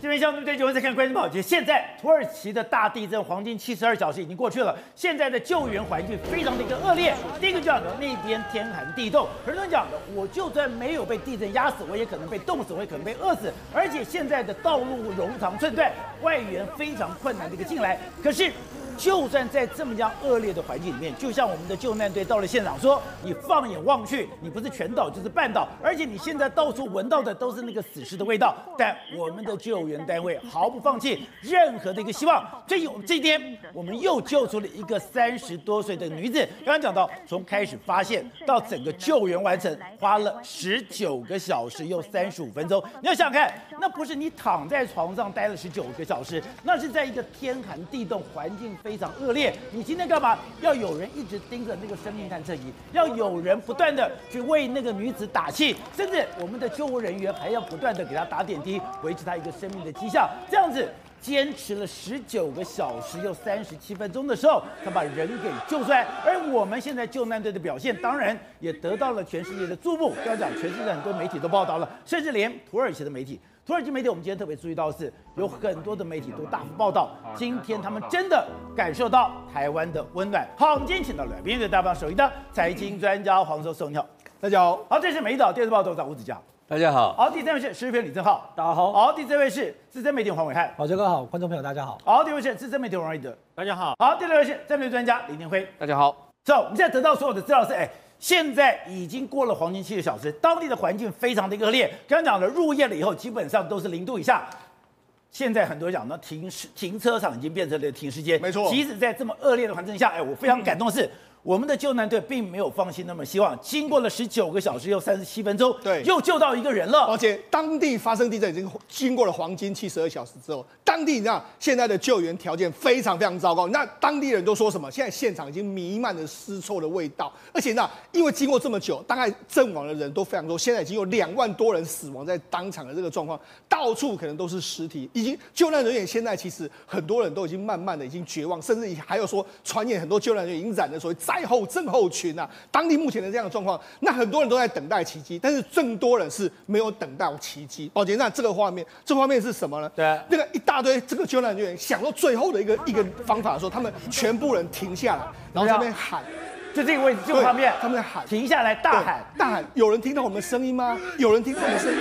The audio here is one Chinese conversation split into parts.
这边像对不对？就会在看《关键报》节。现在土耳其的大地震黄金七十二小时已经过去了，现在的救援环境非常的一个恶劣。第一个讲的那边天寒地冻，很多人讲的，我就算没有被地震压死，我也可能被冻死，我也可能被饿死。而且现在的道路冗长寸断，外援非常困难的一个进来。可是。就算在这么样恶劣的环境里面，就像我们的救难队到了现场说：“你放眼望去，你不是全倒就是半倒，而且你现在到处闻到的都是那个死尸的味道。”但我们的救援单位毫不放弃任何的一个希望。这有这天，我们又救出了一个三十多岁的女子。刚刚讲到，从开始发现到整个救援完成，花了十九个小时又三十五分钟。你要想想看，那不是你躺在床上待了十九个小时，那是在一个天寒地冻环境非。非常恶劣，你今天干嘛？要有人一直盯着那个生命探测仪，要有人不断的去为那个女子打气，甚至我们的救护人员还要不断的给她打点滴，维持她一个生命的迹象。这样子坚持了十九个小时又三十七分钟的时候，他把人给救出来。而我们现在救难队的表现，当然也得到了全世界的注目。刚刚讲，全世界很多媒体都报道了，甚至连土耳其的媒体。土耳其媒体，我们今天特别注意到的是，有很多的媒体都大幅报道，今天他们真的感受到台湾的温暖。好，我们今天请到了来宾，是大棒首席的财经专家黄寿松，你好，大家好。好，这是美岛电视报董事长吴子佳，大家好。好，第三位是时事评论李正浩，大家好。好，第四位是资深媒体黄伟汉，好，这个好，观众朋友大家好。好，第五位是资深媒体王瑞德，大家好。好，第六位是战略专家李年辉，大家好。走，我们现在得到所有的资料是，哎。现在已经过了黄金七个小时，当地的环境非常的恶劣。刚刚讲了，入夜了以后，基本上都是零度以下。现在很多人讲呢，停停车场已经变成了停尸间。没错，即使在这么恶劣的环境下，哎，我非常感动的是。嗯我们的救难队并没有放弃那么希望，经过了十九个小时又三十七分钟，对，又救到一个人了。而且当地发生地震已经经过了黄金七十二小时之后，当地你知道现在的救援条件非常非常糟糕。那当地人都说什么？现在现场已经弥漫着尸臭的味道，而且呢，因为经过这么久，大概阵亡的人都非常多，现在已经有两万多人死亡在当场的这个状况，到处可能都是尸体。已经救难人员现在其实很多人都已经慢慢的已经绝望，甚至还有说传言很多救难人员已经染了所谓灾后症候群啊，当地目前的这样的状况，那很多人都在等待奇迹，但是更多人是没有等到奇迹。宝杰，那这个画面，这画面是什么呢？对，那个一大堆这个救难人员想到最后的一个一个方法的时候，他们全部人停下来，然后在那边喊，就这个位置，这个画面，他们在喊，停下来大喊，大喊，有人听到我们的声音吗？有人听到我们的声音？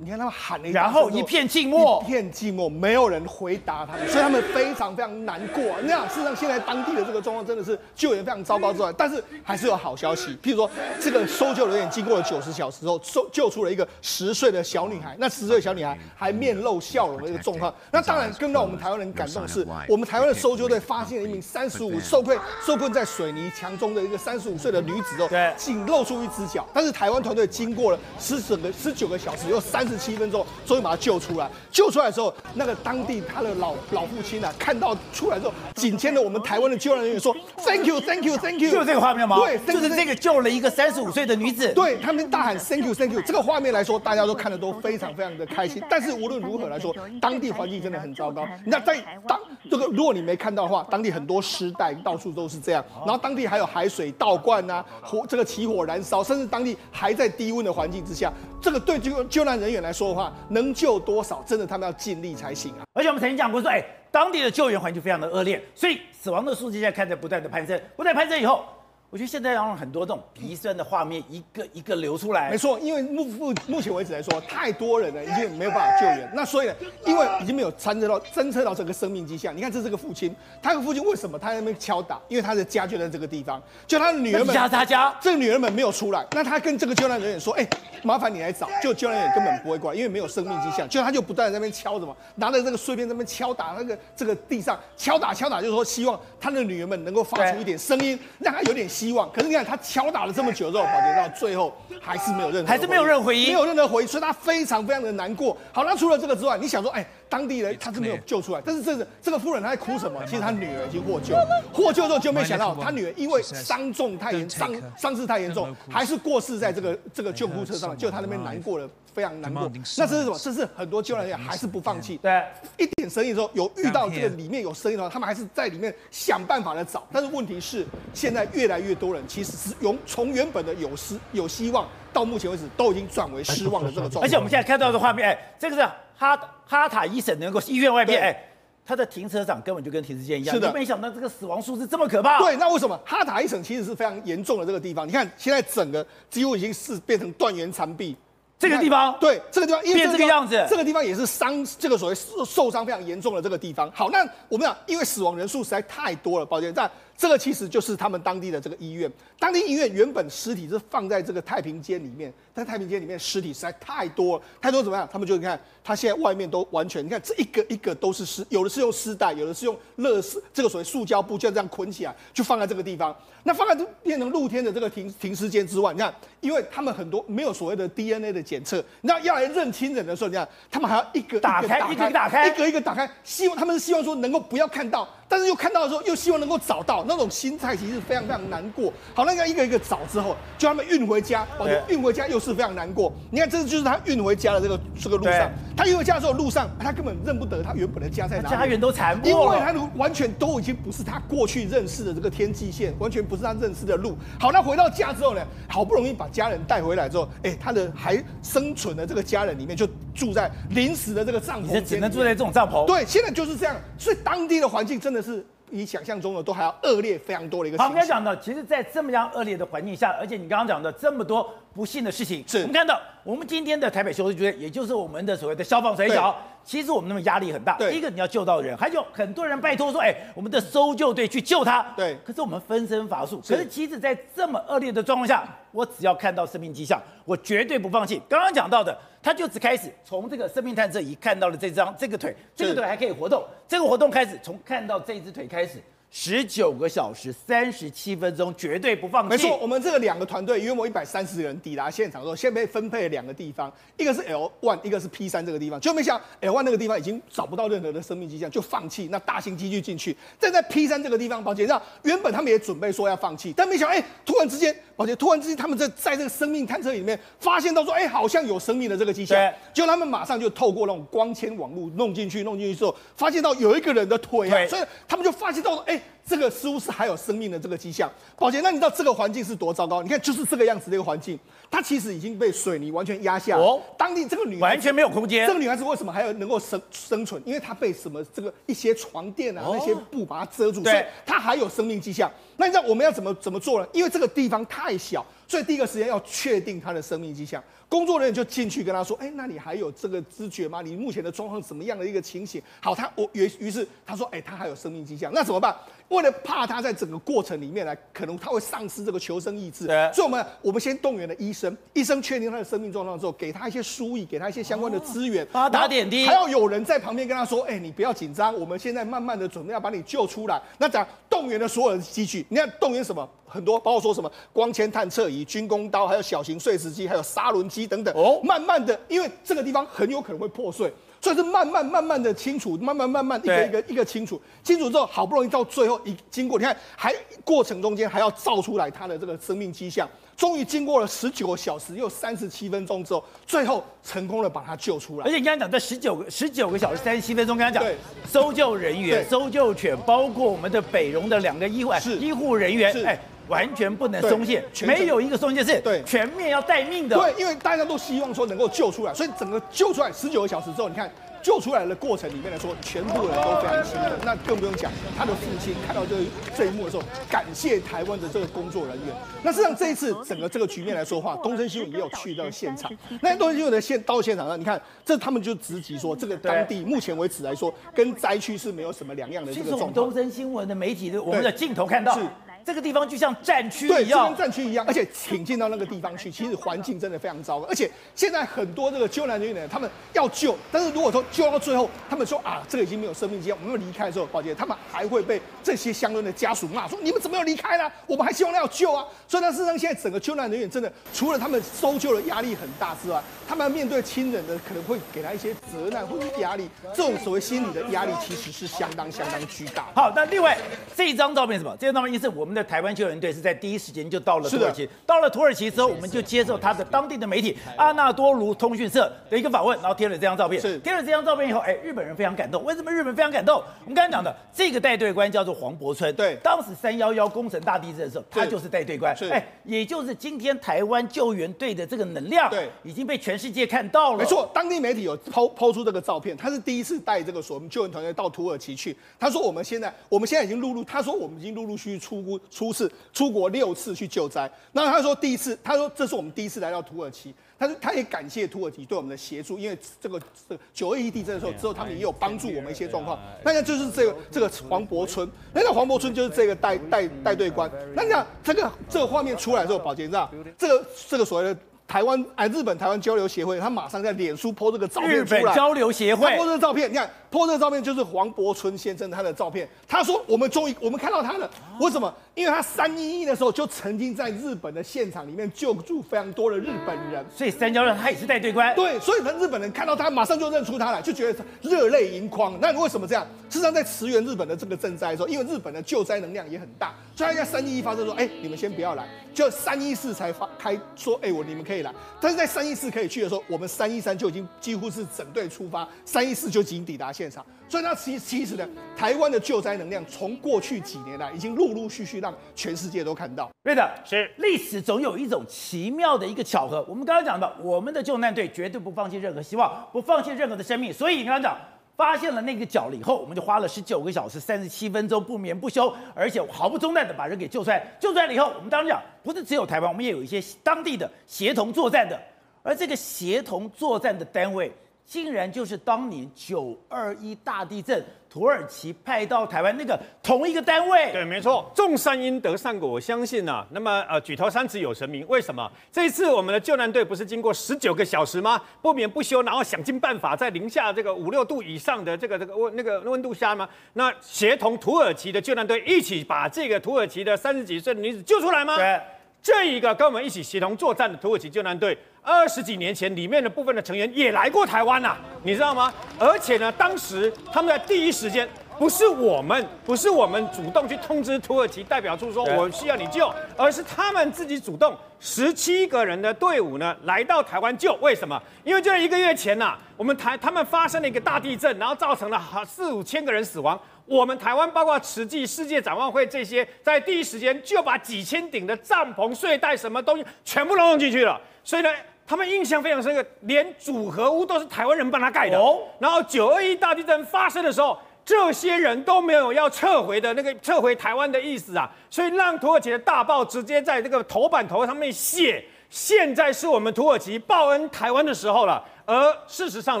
你看他们喊了一，然后一片静默，一片静默，没有人回答他们，所以他们非常非常难过。那样事实上，现在当地的这个状况真的是救援非常糟糕之外，但是还是有好消息。譬如说，这个搜救人员经过了九十小时之后，搜救出了一个十岁的小女孩。那十岁的小女孩还面露笑容的一个状况。那当然更让我们台湾人感动的是，我们台湾的搜救队发现了一名三十五受困受困在水泥墙中的一个三十五岁的女子哦，对，仅露出一只脚。但是台湾团队经过了十整个十九个小时，又三。十七分钟，终于把他救出来。救出来的时候，那个当地他的老老父亲啊，看到出来之后，紧牵着我们台湾的救援人员说：“Thank you, Thank you, Thank you。”就这个画面吗？对，就是这个救了一个三十五岁的女子。对，他们大喊 “Thank you, Thank you”。这个画面来说，大家都看得都非常非常的开心。但是无论如何来说，当地环境真的很糟糕。那在当这个，如果你没看到的话，当地很多尸袋到处都是这样。然后当地还有海水倒灌啊，火这个起火燃烧，甚至当地还在低温的环境之下。这个对救救难人员来说的话，能救多少？真的，他们要尽力才行啊！而且我们曾经讲过说，哎，当地的救援环境非常的恶劣，所以死亡的数字现在看着不断的攀升，不断攀升以后。我觉得现在让很多这种鼻酸的画面一个一个流出来。没错，因为目目目前为止来说，太多人了，已经没有办法救援。那所以呢，因为已经没有侦测到侦测到这个生命迹象。你看，这是个父亲，他的父亲为什么他在那边敲打？因为他的家就在这个地方，就他的女儿们家他家，这个女儿们没有出来。那他跟这个救难人员说：“哎，麻烦你来找。”就救难人员根本不会过来，因为没有生命迹象。就他就不断在那边敲什么，拿着这个碎片在那边敲打那个这个地上，敲打敲打，就是说希望他的女儿们能够发出一点声音，让他有点希望。可是你看他。敲打了这么久之后，保洁到最后还是没有任何，还是没有任何回应，没有任何回应，所以他非常非常的难过。好，那除了这个之外，你想说，哎，当地人他是没有救出来，但是这个这个夫人她在哭什么？其实她女儿已经获救，获救之后就没想到她女儿因为伤重太严伤伤势太严重，还是过世在这个这个救护车上，就她那边难过了。非常难过，那这是什么？这是很多救援人员还是不放弃。对，一点声音的时候有遇到这个里面有声音的话，他们还是。在里面想办法的找。但是。问题是，现在越来越多人其实是。从从原本的有失有希望，到目前为止都已经转为失望的这个状态。而且我们现在看到的画面，哎，这个是。哈哈塔医省能够医院外面，哎，他的停车场根本就跟停尸间一样。是。的，没想到这个死亡数字这么可怕。对，那为什么哈塔医省其实是。非常严重的这个地方？你看现在整个几乎已经是。变成断垣残壁。这个地方，对这个地方，因为变这个样子，这个地方也是伤，这个所谓受受伤非常严重的这个地方。好，那我们讲，因为死亡人数实在太多了，抱歉，但。这个其实就是他们当地的这个医院，当地医院原本尸体是放在这个太平间里面，但太平间里面尸体实在太多了，太多怎么样？他们就你看，他现在外面都完全，你看这一个一个都是尸，有的是用丝带，有的是用乐丝，这个所谓塑胶布，就这样捆起来，就放在这个地方。那放在这变成露天的这个停停尸间之外，你看，因为他们很多没有所谓的 DNA 的检测，那要来认亲人的时候，你看他们还要一个打开，一个一个打开，一个一个打开，希望他们是希望说能够不要看到。但是又看到的时候，又希望能够找到，那种心态其实非常非常难过。好，那个一个一个找之后，就他们运回家，哦，运回家又是非常难过。你看，这就是他运回家的这个这个路上，他运回家的时候路上，他根本认不得他原本的家在哪里，家园都残破，因为他完全都已经不是他过去认识的这个天际线，完全不是他认识的路。好，那回到家之后呢，好不容易把家人带回来之后，哎，他的还生存的这个家人里面就住在临时的这个帐篷，只能住在这种帐篷。对，现在就是这样，所以当地的环境真的是。比想象中的都还要恶劣非常多的一个。好，我们刚讲的，其实，在这么样恶劣的环境下，而且你刚刚讲的这么多不幸的事情，是我们看到，我们今天的台北消防局，也就是我们的所谓的消防水饺，其实我们那么压力很大。第一个你要救到人，还有很多人拜托说，哎，我们的搜救队去救他。对。可是我们分身乏术。可是其实，在这么恶劣的状况下，我只要看到生命迹象，我绝对不放弃。刚刚讲到的。他就只开始从这个生命探测仪看到了这张这个腿，这个腿还可以活动，这个活动开始从看到这只腿开始。十九个小时三十七分钟，绝对不放弃。没错，我们这个两个团队约莫一百三十人抵达现场之后，先被分配了两个地方，一个是 L one，一个是 P 三这个地方。就没想到 L one 那个地方已经找不到任何的生命迹象，就放弃。那大型机具进去，站在 P 三这个地方，宝杰让原本他们也准备说要放弃，但没想到，哎，突然之间，保洁突然之间，他们在在这个生命探测里面发现到说，哎，好像有生命的这个迹象。对。就他们马上就透过那种光纤网络弄进去，弄进去之后，发现到有一个人的腿啊，所以他们就发现到说，哎。这个似乎是还有生命的这个迹象，宝杰，那你知道这个环境是多糟糕？你看，就是这个样子的一个环境，它其实已经被水泥完全压下。哦，当地这个女完全没有空间。这个女孩子为什么还要能够生生存？因为她被什么这个一些床垫啊、哦、那些布把它遮住，所以她还有生命迹象。那你知道我们要怎么怎么做呢？因为这个地方太小，所以第一个时间要确定她的生命迹象。工作人员就进去跟他说：“哎，那你还有这个知觉吗？你目前的状况怎么样的一个情形？”好，他我于于是他说：“哎，他还有生命迹象，那怎么办？为了怕他在整个过程里面来，可能他会丧失这个求生意志，所以我们我们先动员了医生，医生确定他的生命状况之后，给他一些输液，给他一些相关的资源，帮他打点滴，还要有人在旁边跟他说：‘哎，你不要紧张，我们现在慢慢的准备要把你救出来。’那讲动员了所有的机具，你看动员什么？很多，包括说什么？光纤探测仪、军工刀，还有小型碎石机，还有砂轮机等等。哦，慢慢的，因为这个地方很有可能会破碎，所以是慢慢慢慢的清除，慢慢慢慢一个一个一个清除。清除之后，好不容易到最后一经过，你看还过程中间还要造出来他的这个生命迹象。终于经过了十九个小时又三十七分钟之后，最后成功的把他救出来。而且你刚才讲在十九个十九个小时三十七分钟，刚才讲搜救人员、搜救犬，包括我们的北荣的两个医护医护人员，哎。完全不能松懈，没有一个松懈是对全面要待命的。对，因为大家都希望说能够救出来，所以整个救出来十九个小时之后，你看救出来的过程里面来说，全部人都非常兴奋。那更不用讲，他的父亲看到这这一幕的时候，感谢台湾的这个工作人员。那实际上这一次整个这个局面来说的话，东森新闻也有去到现场。那东森新闻的现到现场上，你看这他们就直击说，这个当地目前为止来说，跟灾区是没有什么两样的这个状况。东森新闻的媒体的我们的镜头看到。这个地方就像战区，一样，就跟战区一样，而且挺进到那个地方去，其实环境真的非常糟糕。而且现在很多这个救难人员，他们要救，但是如果说救到最后，他们说啊，这个已经没有生命迹象，我们要离开的时候，宝杰他们还会被这些相关的家属骂说，你们怎么又离开呢？我们还希望要救啊。所以呢，事实上现在整个救难人员真的，除了他们搜救的压力很大之外，他们面对亲人的可能会给他一些责难或者压力，这种所谓心理的压力其实是相当相当巨大。好，那另外这一张照片是什么？这张照片是我们的台湾救援队是在第一时间就到了土耳其，到了土耳其之后，我们就接受他的当地的媒体阿纳多卢通讯社的一个访问，然后贴了这张照片。是。贴了这张照片以后，哎，日本人非常感动。为什么日本非常感动？我们刚才讲的这个带队官叫做黄伯村，对，当时三幺幺工程大地震的时候，他就是带队官，是，哎，也就是今天台湾救援队的这个能量，对，已经被全世界看到了。没错，当地媒体有抛抛出这个照片，他是第一次带这个所我们救援团队到土耳其去。他说我们现在，我们现在已经陆陆，他说我们已经陆陆续续出国出次出国六次去救灾。那他说第一次，他说这是我们第一次来到土耳其。他说他也感谢土耳其对我们的协助，因为这个这九二一地震的时候之后，他们也有帮助我们一些状况。那个就是这个这个黄柏村，那个黄柏村就是这个带带带队官。那你讲这个这个画面出来的时候，宝杰你知道这个这个所谓的。台湾哎，日本台湾交流协会，他马上在脸书 po 这个照片出来。日本交流协会 po 这个照片，你看 po 这个照片就是黄柏春先生他的照片。他说：“我们终于我们看到他了，为什么？因为他三一一的时候就曾经在日本的现场里面救助非常多的日本人，所以三交流他也是带队官。对，所以他日本人看到他马上就认出他来，就觉得热泪盈眶。那为什么这样？事实上，在驰援日本的这个赈灾的时候，因为日本的救灾能量也很大，所以他在三一一发生说：哎，你们先不要来，就三一四才发开说：哎，我你们可以来，但是在三。三一四可以去的时候，我们三一三就已经几乎是整队出发，三一四就已经抵达现场。所以那其其实呢，台湾的救灾能量从过去几年来，已经陆陆续续让全世界都看到。对的，是历史总有一种奇妙的一个巧合。我们刚刚讲的，我们的救难队绝对不放弃任何希望，不放弃任何的生命。所以你刚刚讲。发现了那个脚了以后，我们就花了十九个小时三十七分钟不眠不休，而且毫不中断的把人给救出来。救出来了以后，我们当然讲，不是只有台湾，我们也有一些当地的协同作战的。而这个协同作战的单位，竟然就是当年九二一大地震土耳其派到台湾那个同一个单位。对，没错，种善因得善果。我相信啊，那么呃，举头三尺有神明。为什么这一次我们的救难队不是经过十九个小时吗？不眠不休，然后想尽办法在零下这个五六度以上的这个这个温那个温度下吗？那协同土耳其的救难队一起把这个土耳其的三十几岁的女子救出来吗？对，这一个跟我们一起协同作战的土耳其救难队。二十几年前，里面的部分的成员也来过台湾呐、啊，你知道吗？而且呢，当时他们在第一时间，不是我们，不是我们主动去通知土耳其代表处说我需要你救，而是他们自己主动，十七个人的队伍呢来到台湾救。为什么？因为就在一个月前呐、啊，我们台他们发生了一个大地震，然后造成了四五千个人死亡。我们台湾包括慈济、世界展望会这些，在第一时间就把几千顶的帐篷、睡袋什么东西全部都弄进去了。所以呢。他们印象非常深刻，连组合屋都是台湾人帮他盖的。哦，然后九二一大地震发生的时候，这些人都没有要撤回的那个撤回台湾的意思啊，所以让土耳其的大报直接在这个头版头上面写：现在是我们土耳其报恩台湾的时候了。而事实上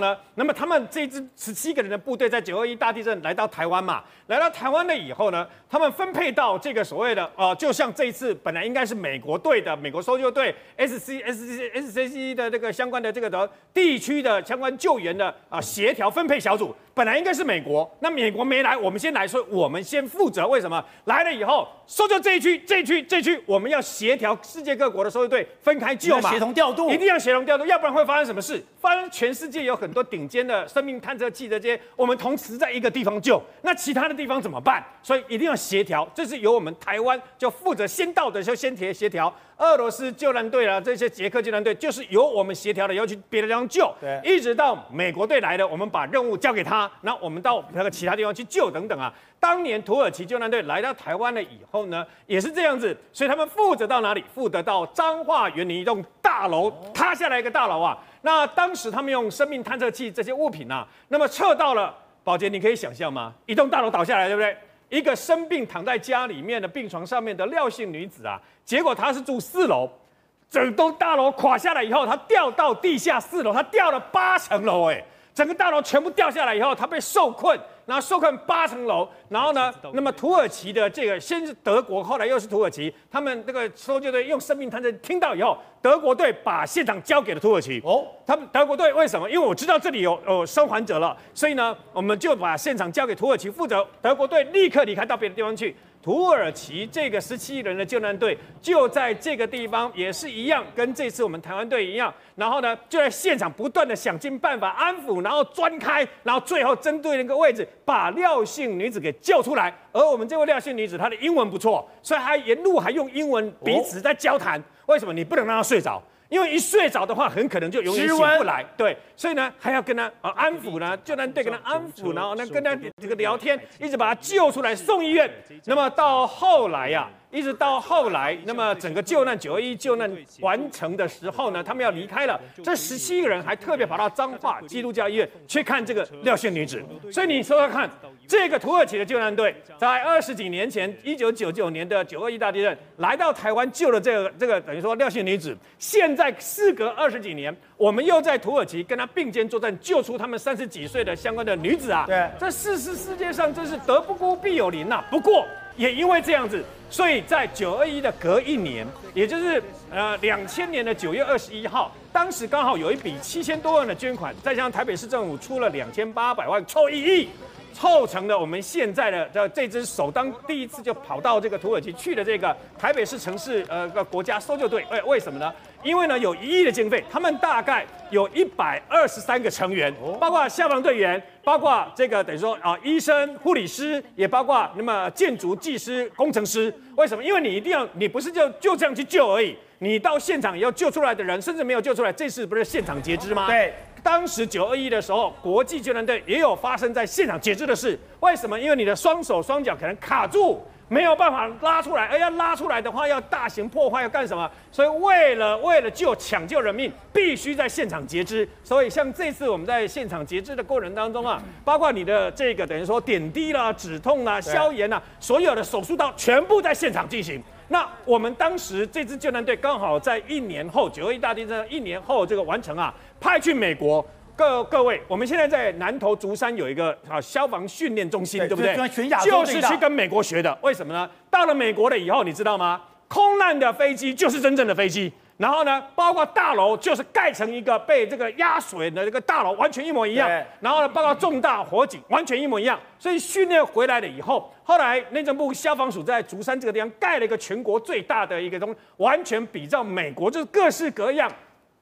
呢，那么他们这支十七个人的部队在九二一大地震来到台湾嘛，来到台湾了以后呢，他们分配到这个所谓的呃，就像这一次本来应该是美国队的美国搜救队 S C S C S C C 的这个相关的这个的地区的相关救援的啊协调分配小组，本来应该是美国，那美国没来，我们先来说，我们先负责。为什么来了以后搜救这一区这一区这一区，我们要协调世界各国的搜救队分开救嘛，协同调度，一定要协同调度，要不然会发生什么事？发生全世界有很多顶尖的生命探测器的这些，我们同时在一个地方救，那其他的地方怎么办？所以一定要协调，这是由我们台湾就负责先到的，就先协协调。俄罗斯救援队啊，这些捷克救援队就是由我们协调的，要去别的地方救。对，一直到美国队来了，我们把任务交给他，那我们到那个其他地方去救等等啊。当年土耳其救援队来到台湾了以后呢，也是这样子，所以他们负责到哪里？负责到彰化园林一栋大楼塌下来一个大楼啊。那当时他们用生命探测器这些物品啊，那么测到了，宝杰，你可以想象吗？一栋大楼倒下来，对不对？一个生病躺在家里面的病床上面的廖姓女子啊，结果她是住四楼，整栋大楼垮下来以后，她掉到地下四楼，她掉了八层楼，哎，整个大楼全部掉下来以后，她被受困。然后受困八层楼，然后呢，那么土耳其的这个先是德国，后来又是土耳其，他们那个搜救队用生命探测听到以后，德国队把现场交给了土耳其。哦，他们德国队为什么？因为我知道这里有有生还者了，所以呢，我们就把现场交给土耳其负责，德国队立刻离开到别的地方去。土耳其这个十七人的救难队就在这个地方，也是一样，跟这次我们台湾队一样。然后呢，就在现场不断的想尽办法安抚，然后钻开，然后最后针对那个位置把廖姓女子给救出来。而我们这位廖姓女子，她的英文不错，所以她沿路还用英文彼此在交谈。为什么？你不能让她睡着。因为一睡着的话，很可能就永远醒不来。对，所以呢，还要跟他啊安抚呢，救难队跟他安抚，然后呢跟他这个聊天，一直把他救出来送医院。那么到后来呀、啊。一直到后来，那么整个救难九二一救难完成的时候呢，他们要离开了。这十七个人还特别跑到彰化基督教医院去看这个廖姓女子。所以你说说看，这个土耳其的救难队在二十几年前，一九九九年的九二一大地震来到台湾救了这个这个等于说廖姓女子。现在事隔二十几年，我们又在土耳其跟他并肩作战，救出他们三十几岁的相关的女子啊。对，这事实世界上真是德不孤必有邻呐。不过也因为这样子。所以在九二一的隔一年，也就是呃两千年的九月二十一号，当时刚好有一笔七千多万的捐款，再加上台北市政府出了两千八百万，凑一亿。凑成了我们现在的这这支首当第一次就跑到这个土耳其去的这个台北市城市呃个国家搜救队，为为什么呢？因为呢有一亿的经费，他们大概有一百二十三个成员，包括消防队员，包括这个等于说啊医生、护理师，也包括那么建筑技师、工程师。为什么？因为你一定要，你不是就就这样去救而已，你到现场也要救出来的人，甚至没有救出来，这次不是现场截肢吗？对。当时九二一的时候，国际救援队也有发生在现场截肢的事。为什么？因为你的双手双脚可能卡住，没有办法拉出来。而要拉出来的话，要大型破坏，要干什么？所以为了为了救抢救人命，必须在现场截肢。所以像这次我们在现场截肢的过程当中啊，包括你的这个等于说点滴啦、止痛啦、消炎啦，所有的手术刀全部在现场进行。那我们当时这支救难队刚好在一年后九二一大地震一年后这个完成啊，派去美国。各各位，我们现在在南投竹山有一个啊消防训练中心，对，对不对？就是去跟美国学的。为什么呢？到了美国了以后，你知道吗？空难的飞机就是真正的飞机。然后呢，包括大楼就是盖成一个被这个压水的这个大楼，完全一模一样。然后呢，包括重大火警，完全一模一样。所以训练回来了以后，后来内政部消防署在竹山这个地方盖了一个全国最大的一个东，完全比照美国，就是各式各样。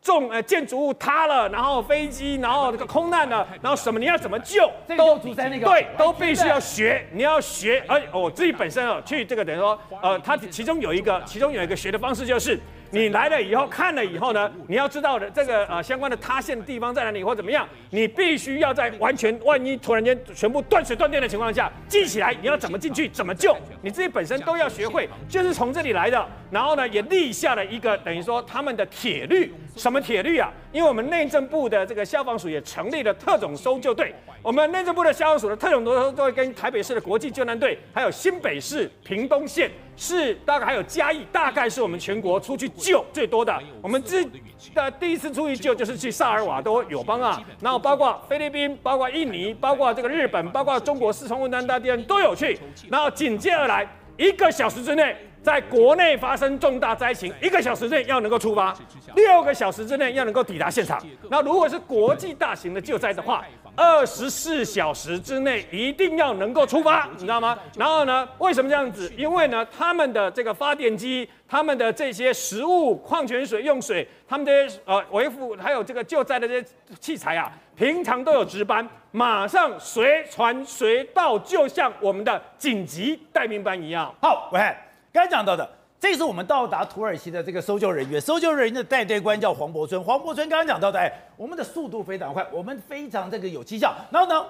重呃建筑物塌了，然后飞机，然后这个空难了，然后什么你要怎么救，都对，都必须要学，你要学。而我自己本身啊，去这个等于说，呃，他其中有一个，其中有一个学的方式就是。你来了以后看了以后呢，你要知道的这个呃相关的塌陷的地方在哪里或怎么样，你必须要在完全万一突然间全部断水断电的情况下记起来，你要怎么进去怎么救，你自己本身都要学会，就是从这里来的。然后呢，也立下了一个等于说他们的铁律，什么铁律啊？因为我们内政部的这个消防署也成立了特种搜救队，我们内政部的消防署的特种搜救队跟台北市的国际救难队，还有新北市屏东县。是大概还有嘉义，大概是我们全国出去救最多的。我们之的第一次出去救就是去萨尔瓦多友邦啊，然后包括菲律宾、包括印尼、包括这个日本、包括中国四川汶川大地震都有去。然后紧接而来，一个小时之内，在国内发生重大灾情，一个小时内要能够出发，六个小时之内要能够抵达现场。那如果是国际大型的救灾的话，二十四小时之内一定要能够出发，你知道吗？然后呢，为什么这样子？因为呢，他们的这个发电机、他们的这些食物、矿泉水用水、他们这些呃维护还有这个救灾的这些器材啊，平常都有值班，马上随传随到，就像我们的紧急待命班一样。好，喂，刚讲到的。这是我们到达土耳其的这个搜救人员，搜救人员的带队官叫黄柏村。黄柏村刚刚讲到的，哎，我们的速度非常快，我们非常这个有绩效。然后呢，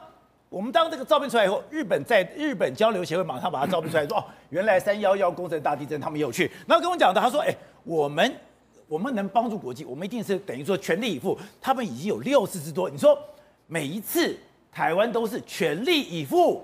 我们当这个照片出来以后，日本在日本交流协会马上把它照片出来，说哦，原来三幺幺工程大地震他们也有去。然后跟我讲的，他说，哎，我们我们能帮助国际，我们一定是等于说全力以赴。他们已经有六次之多，你说每一次台湾都是全力以赴。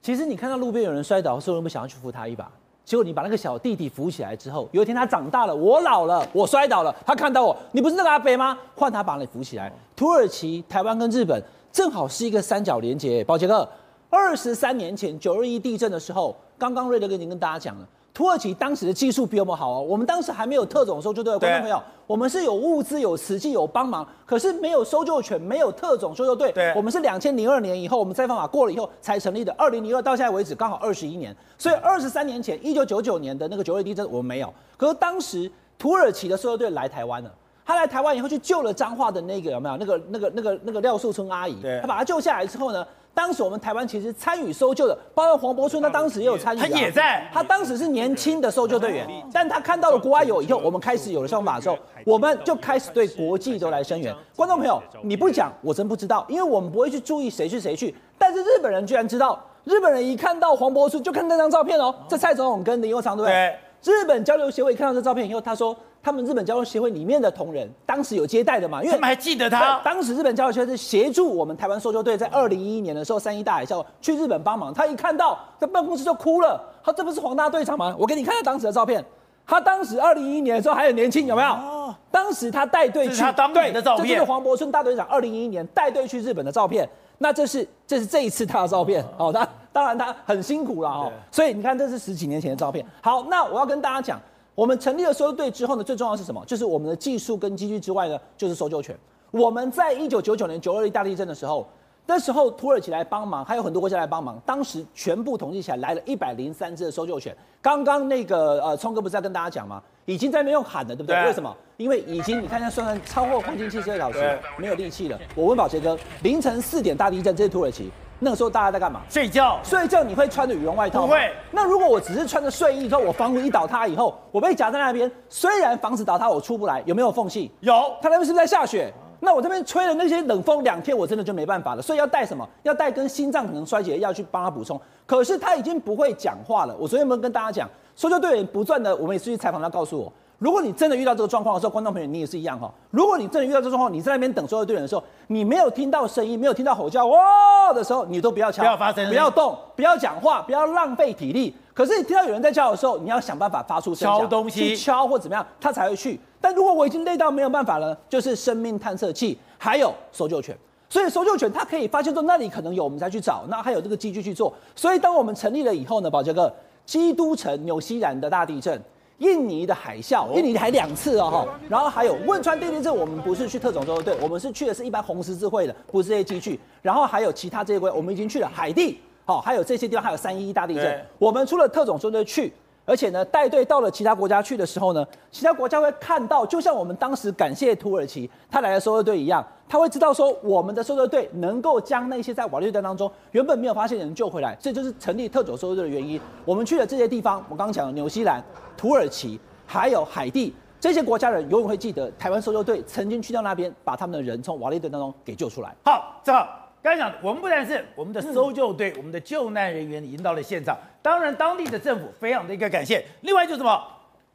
其实你看到路边有人摔倒，的时候，有没有想要去扶他一把？结果你把那个小弟弟扶起来之后，有一天他长大了，我老了，我摔倒了，他看到我，你不是那个阿北吗？换他把你扶起来。土耳其、台湾跟日本正好是一个三角连接。宝杰哥，二十三年前九二一地震的时候，刚刚瑞德哥已经跟大家讲了。土耳其当时的技术比我们好哦，我们当时还没有特种搜救队，观众朋友，我们是有物资、有实际、有帮忙，可是没有搜救犬，没有特种搜救队。对，我们是两千零二年以后，我们灾防法过了以后才成立的。二零零二到现在为止，刚好二十一年。所以二十三年前，一九九九年的那个九月地震，我们没有。可是当时土耳其的搜救队来台湾了，他来台湾以后去救了彰化的那个有没有？那个那个那个那个廖树春阿姨，对，他把他救下来之后呢？当时我们台湾其实参与搜救的，包括黄柏村，他当时也有参与，他也在。他当时是年轻的搜救队员，但他看到了国外有以后，我们开始有了消防法之后，我们就开始对国际都来声援。观众朋友，你不讲我真不知道，因为我们不会去注意谁去谁去。但是日本人居然知道，日本人一看到黄柏村就看那张照片哦，这蔡总统跟林右昌对不对？日本交流协会看到这照片以后，他说。他们日本交流协会里面的同仁当时有接待的嘛？因为他们还记得他。当时日本交流协会是协助我们台湾搜救队在二零一一年的时候三一大海啸去日本帮忙。他一看到在办公室就哭了，他这不是黄大队长吗？我给你看他当时的照片。他当时二零一一年的时候还很年轻，有没有？哦。当时他带队去，他当年的照片。这就是黄柏春大队长二零一一年带队去日本的照片。那这是这是这一次他的照片哦。他当然他很辛苦了哦。所以你看这是十几年前的照片。好，那我要跟大家讲。我们成立了搜救队之后呢，最重要的是什么？就是我们的技术跟机具之外呢，就是搜救犬。我们在一九九九年九二一大地震的时候，那时候土耳其来帮忙，还有很多国家来帮忙。当时全部统计起来来了一百零三只的搜救犬。刚刚那个呃聪哥不是在跟大家讲吗？已经在那边用喊了，对不对？对为什么？因为已经你看一下算算超过黄金七十二小时，没有力气了。我问宝杰哥，凌晨四点大地震，这是土耳其。那个时候大家在干嘛？睡觉。睡觉你会穿着羽绒外套吗？不会。那如果我只是穿着睡衣之后，我房子一倒塌以后，我被夹在那边，虽然房子倒塌我出不来，有没有缝隙？有。他那边是不是在下雪？那我这边吹了那些冷风两天，我真的就没办法了。所以要带什么？要带跟心脏可能衰竭的药去帮他补充。可是他已经不会讲话了。我昨天有没有跟大家讲？搜救队员不断的，我们也是去采访他，告诉我。如果你真的遇到这个状况的时候，观众朋友你也是一样哈。如果你真的遇到这个状况，你在那边等所有队员的时候，你没有听到声音，没有听到吼叫哇的时候，你都不要敲，不要发声，不要动，不要讲话，不要浪费体力。可是你听到有人在叫的时候，你要想办法发出声响，敲东西，去敲或怎么样，他才会去。但如果我已经累到没有办法了，就是生命探测器，还有搜救犬。所以搜救犬它可以发现说那里可能有，我们才去找。那还有这个机具去做。所以当我们成立了以后呢，宝杰哥，基督城纽西兰的大地震。印尼的海啸，印尼还两次哦哈，然后还有汶川地震，我们不是去特种搜救队，我们是去的是一般红十字会的，不是这些机去。然后还有其他这些国家，我们已经去了海地，好，还有这些地方，还有三一一大地震，我们除了特种搜救队去。而且呢，带队到了其他国家去的时候呢，其他国家会看到，就像我们当时感谢土耳其他来的搜救队一样，他会知道说我们的搜救队能够将那些在瓦礫堆当中原本没有发现的人救回来，这就是成立特种搜救队的原因。我们去了这些地方，我刚刚讲的纽西兰、土耳其还有海地这些国家人永远会记得台湾搜救队曾经去到那边，把他们的人从瓦礫堆当中给救出来。好，正好。刚才讲，我们不但是我们的搜救队，我们的救难人员已经到了现场。当然，当地的政府非常的一个感谢。另外就是什么？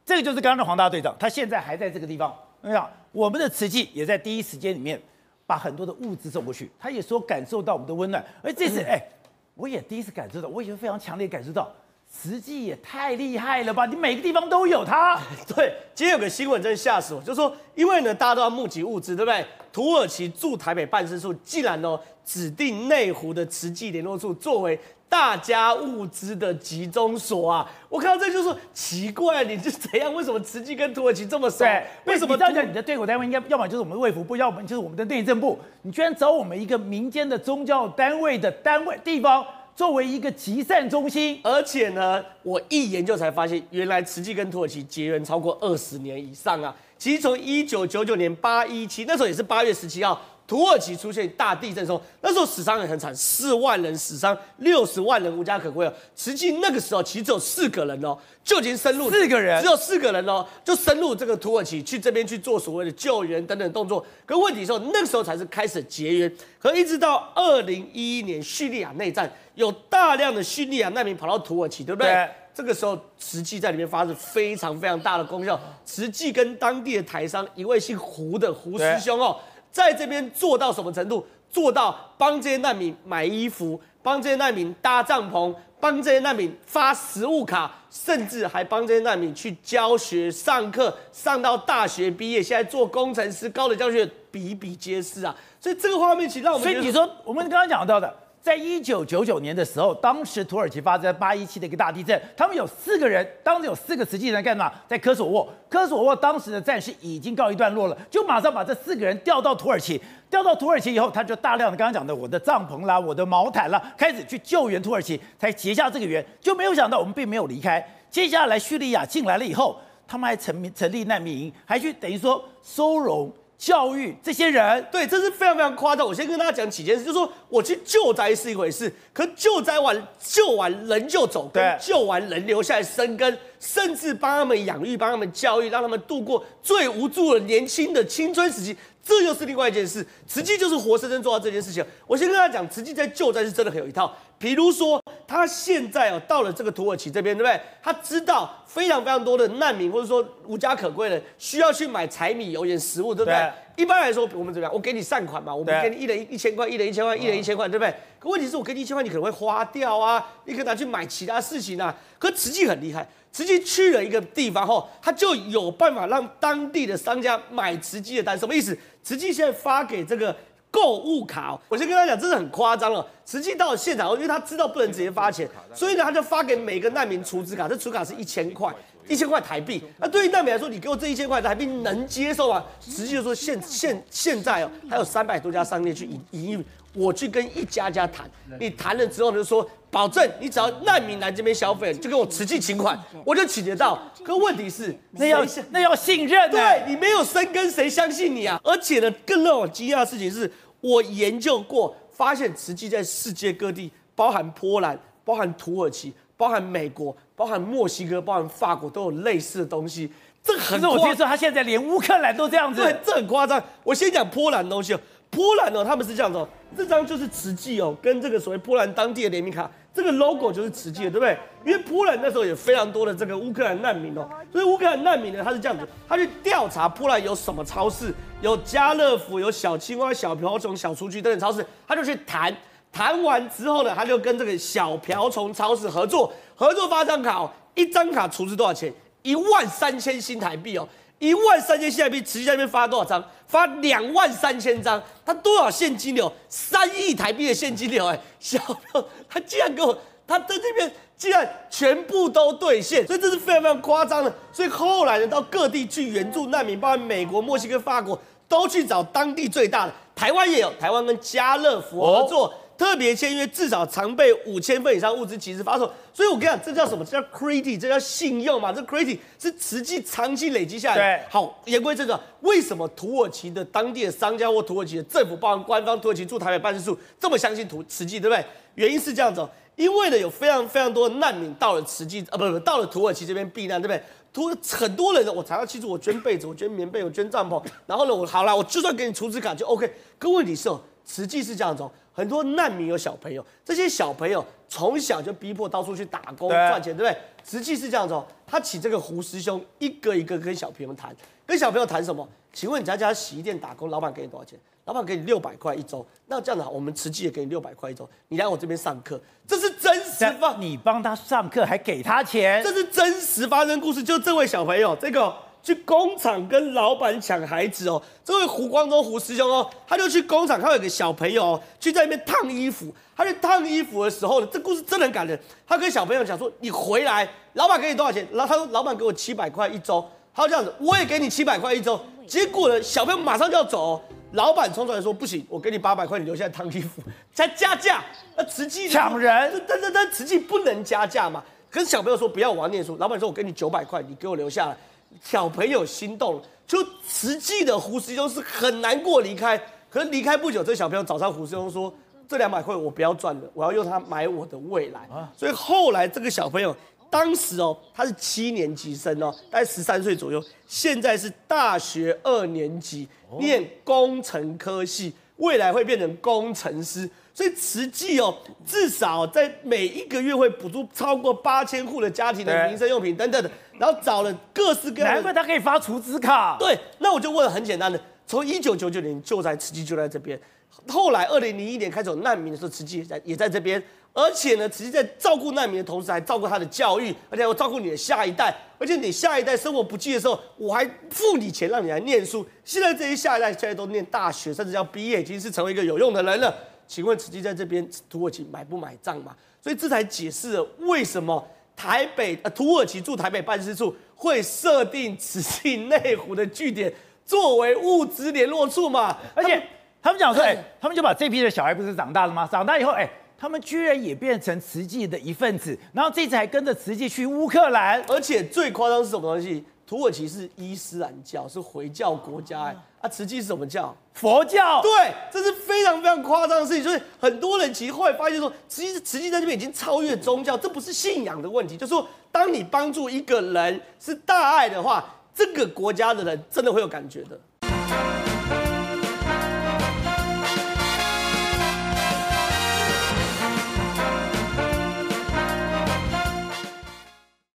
这个就是刚刚的黄大队长，他现在还在这个地方。我跟你讲，我们的慈济也在第一时间里面把很多的物资送过去。他也说感受到我们的温暖。而这次，哎，我也第一次感受到，我已经非常强烈感受到，慈济也太厉害了吧！你每个地方都有他。对，今天有个新闻真吓死我，就是说，因为呢，大家都要募集物资，对不对？土耳其驻台北办事处竟然呢指定内湖的慈济联络处作为大家物资的集中所啊！我看到这就说奇怪，你是怎样？为什么慈济跟土耳其这么熟？对，为什么这样讲？你的对口单位应该要么就是我们卫福部，要么就是我们的内政部。你居然找我们一个民间的宗教单位的单位地方作为一个集散中心，而且呢，我一研究才发现，原来慈济跟土耳其结缘超过二十年以上啊！其实从一九九九年八一七那时候也是八月十七号，土耳其出现大地震的时候，那时候死伤也很惨，四万人死伤，六十万人无家可归哦。实际那个时候其实只有四个人哦，就已经深入四个人，只有四个人哦，就深入这个土耳其去这边去做所谓的救援等等动作。可问题是，那个时候才是开始结缘，可一直到二零一一年叙利亚内战，有大量的叙利亚难民跑到土耳其，对不对？对这个时候，慈济在里面发生非常非常大的功效。慈济跟当地的台商一位姓胡的胡师兄哦，在这边做到什么程度？做到帮这些难民买衣服，帮这些难民搭帐篷，帮这些难民发食物卡，甚至还帮这些难民去教学、上课，上到大学毕业，现在做工程师，高等教学比比皆是啊。所以这个画面其实让我们……所以你说，我们刚刚讲到的。在一九九九年的时候，当时土耳其发生八一七的一个大地震，他们有四个人，当时有四个慈济人干嘛？在科索沃，科索沃当时的战事已经告一段落了，就马上把这四个人调到土耳其。调到土耳其以后，他就大量的刚刚讲的我的帐篷啦，我的毛毯啦，开始去救援土耳其，才结下这个缘。就没有想到我们并没有离开，接下来叙利亚进来了以后，他们还成成立难民营，还去等于说收容。教育这些人，对，这是非常非常夸张。我先跟大家讲几件事，就是说我去救灾是一回事，可救灾完救完人就走，跟救完人留下来生根，甚至帮他们养育、帮他们教育，让他们度过最无助的年轻的青春时期。这又是另外一件事，慈济就是活生生做到这件事情。我先跟大家讲，慈济在救灾是真的很有一套。比如说，他现在哦到了这个土耳其这边，对不对？他知道非常非常多的难民或者说无家可归的需要去买柴米油盐食物，对不对？对一般来说，我们怎么样？我给你善款嘛，我们给你一人一千块，一人一千块，一人一千块，对不对？可问题是我给你一千块，你可能会花掉啊，你可以拿去买其他事情啊。可慈济很厉害。慈济去了一个地方后，他就有办法让当地的商家买慈济的单。什么意思？慈济现在发给这个购物卡，我先跟他讲，这是很夸张了。慈济到了现场后，因为他知道不能直接发钱，所以呢，他就发给每个难民储值卡。这储卡是一千块，一千块台币。那对于难民来说，你给我这一千块台币能接受吗？慈济就说现现现在哦，还有三百多家商店去营营运。我去跟一家家谈，你谈了之后就说，保证你只要难民来这边消费，就给我慈济请款，我就请得到。可问题是，那要那要信任，对你没有生根，谁相信你啊？而且呢，更让我惊讶的事情是，我研究过，发现慈济在世界各地，包含波兰、包含土耳其、包含美国、包含墨西哥、包含法国，都有类似的东西。这很，可是我听说他现在连乌克兰都这样子，对，这很夸张。我先讲波兰的东西。波兰哦，他们是这样子哦，这张就是慈济哦，跟这个所谓波兰当地的联名卡，这个 logo 就是慈济的，对不对？因为波兰那时候有非常多的这个乌克兰难民哦，所以乌克兰难民呢，他是这样子，他去调查波兰有什么超市，有家乐福，有小青蛙、小瓢虫、小厨具等等超市，他就去谈，谈完之后呢，他就跟这个小瓢虫超市合作，合作发张卡哦，一张卡出资多少钱？一万三千新台币哦。一万三千新台币，持续在那边发多少张？发两万三千张，他多少现金流？三亿台币的现金流，哎，小朋他竟然给我，他在这边竟然全部都兑现，所以这是非常非常夸张的。所以后来呢，到各地去援助难民，包括美国、墨西哥、法国，都去找当地最大的，台湾也有，台湾跟家乐福合作。特别签约，至少常备五千份以上物资及时发售。所以我跟你讲，这叫什么？这叫 credit，这叫信用嘛？这 credit 是慈济长期累积下来的。对，好，言归正传，为什么土耳其的当地的商家或土耳其的政府，包含官方土耳其驻台北办事处，这么相信土慈济，对不对？原因是这样子哦，因为呢，有非常非常多的难民到了慈济啊，不不，到了土耳其这边避难，对不对？土很多人呢，我常常记住，我捐被子，我捐棉被，我捐帐篷，然后呢，我好了，我就算给你储值卡就 OK。可问题是哦，慈济是这样子哦。很多难民有小朋友，这些小朋友从小就逼迫到处去打工赚钱，对不对？实际是这样子哦。他请这个胡师兄一个一个跟小朋友谈，跟小朋友谈什么？请问你在家洗衣店打工，老板给你多少钱？老板给你六百块一周。那这样子好，我们慈济也给你六百块一周。你来我这边上课，这是真实发，你帮他上课还给他钱，这是真实发生故事。就这位小朋友，这个。去工厂跟老板抢孩子哦，这位胡光中胡师兄哦，他就去工厂，他有个小朋友哦，去在那边烫衣服。他去烫衣服的时候呢，这故事真的很感人。他跟小朋友讲说：“你回来，老板给你多少钱？”然后他说：“老板给我七百块一周。”他就这样子，我也给你七百块一周。结果呢，小朋友马上就要走哦，老板冲出来说：“不行，我给你八百块，你留下来烫衣服，才 加价。”那慈济抢人，但但但慈济不能加价嘛。跟小朋友说：“不要，我要念书。”老板说：“我给你九百块，你给我留下来。”小朋友心动了，就实际的胡师兄是很难过离开，可是离开不久，这小朋友找上胡师兄说：“这两百块我不要赚了，我要用它买我的未来。”所以后来这个小朋友当时哦，他是七年级生哦，大概十三岁左右，现在是大学二年级，念工程科系，未来会变成工程师。所以实际哦，至少在每一个月会补助超过八千户的家庭的民生用品等等的。然后找了各式各样的，难怪他可以发储值卡。对，那我就问了很简单的，从一九九九年就在慈济就在这边，后来二零零一年开始有难民的时候，慈济也在也在这边，而且呢，慈济在照顾难民的同时，还照顾他的教育，而且我照顾你的下一代，而且你下一代生活不济的时候，我还付你钱让你来念书。现在这些下一代现在都念大学，甚至要毕业，已经是成为一个有用的人了。请问慈济在这边土耳其买不买账嘛？所以这才解释了为什么台北呃土耳其驻台北办事处会设定慈济内湖的据点作为物资联络处嘛？而且他们讲说，哎、嗯，他们就把这批的小孩不是长大了吗？长大以后，哎，他们居然也变成慈济的一份子，然后这次还跟着慈济去乌克兰，而且最夸张是什么东西？土耳其是伊斯兰教，是回教国家，哎，啊，慈济是什么教？佛教。对，这是非常非常夸张的事情。就是很多人其实后来发现说，慈济慈济在这边已经超越宗教，这不是信仰的问题，就是说，当你帮助一个人是大爱的话，这个国家的人真的会有感觉的。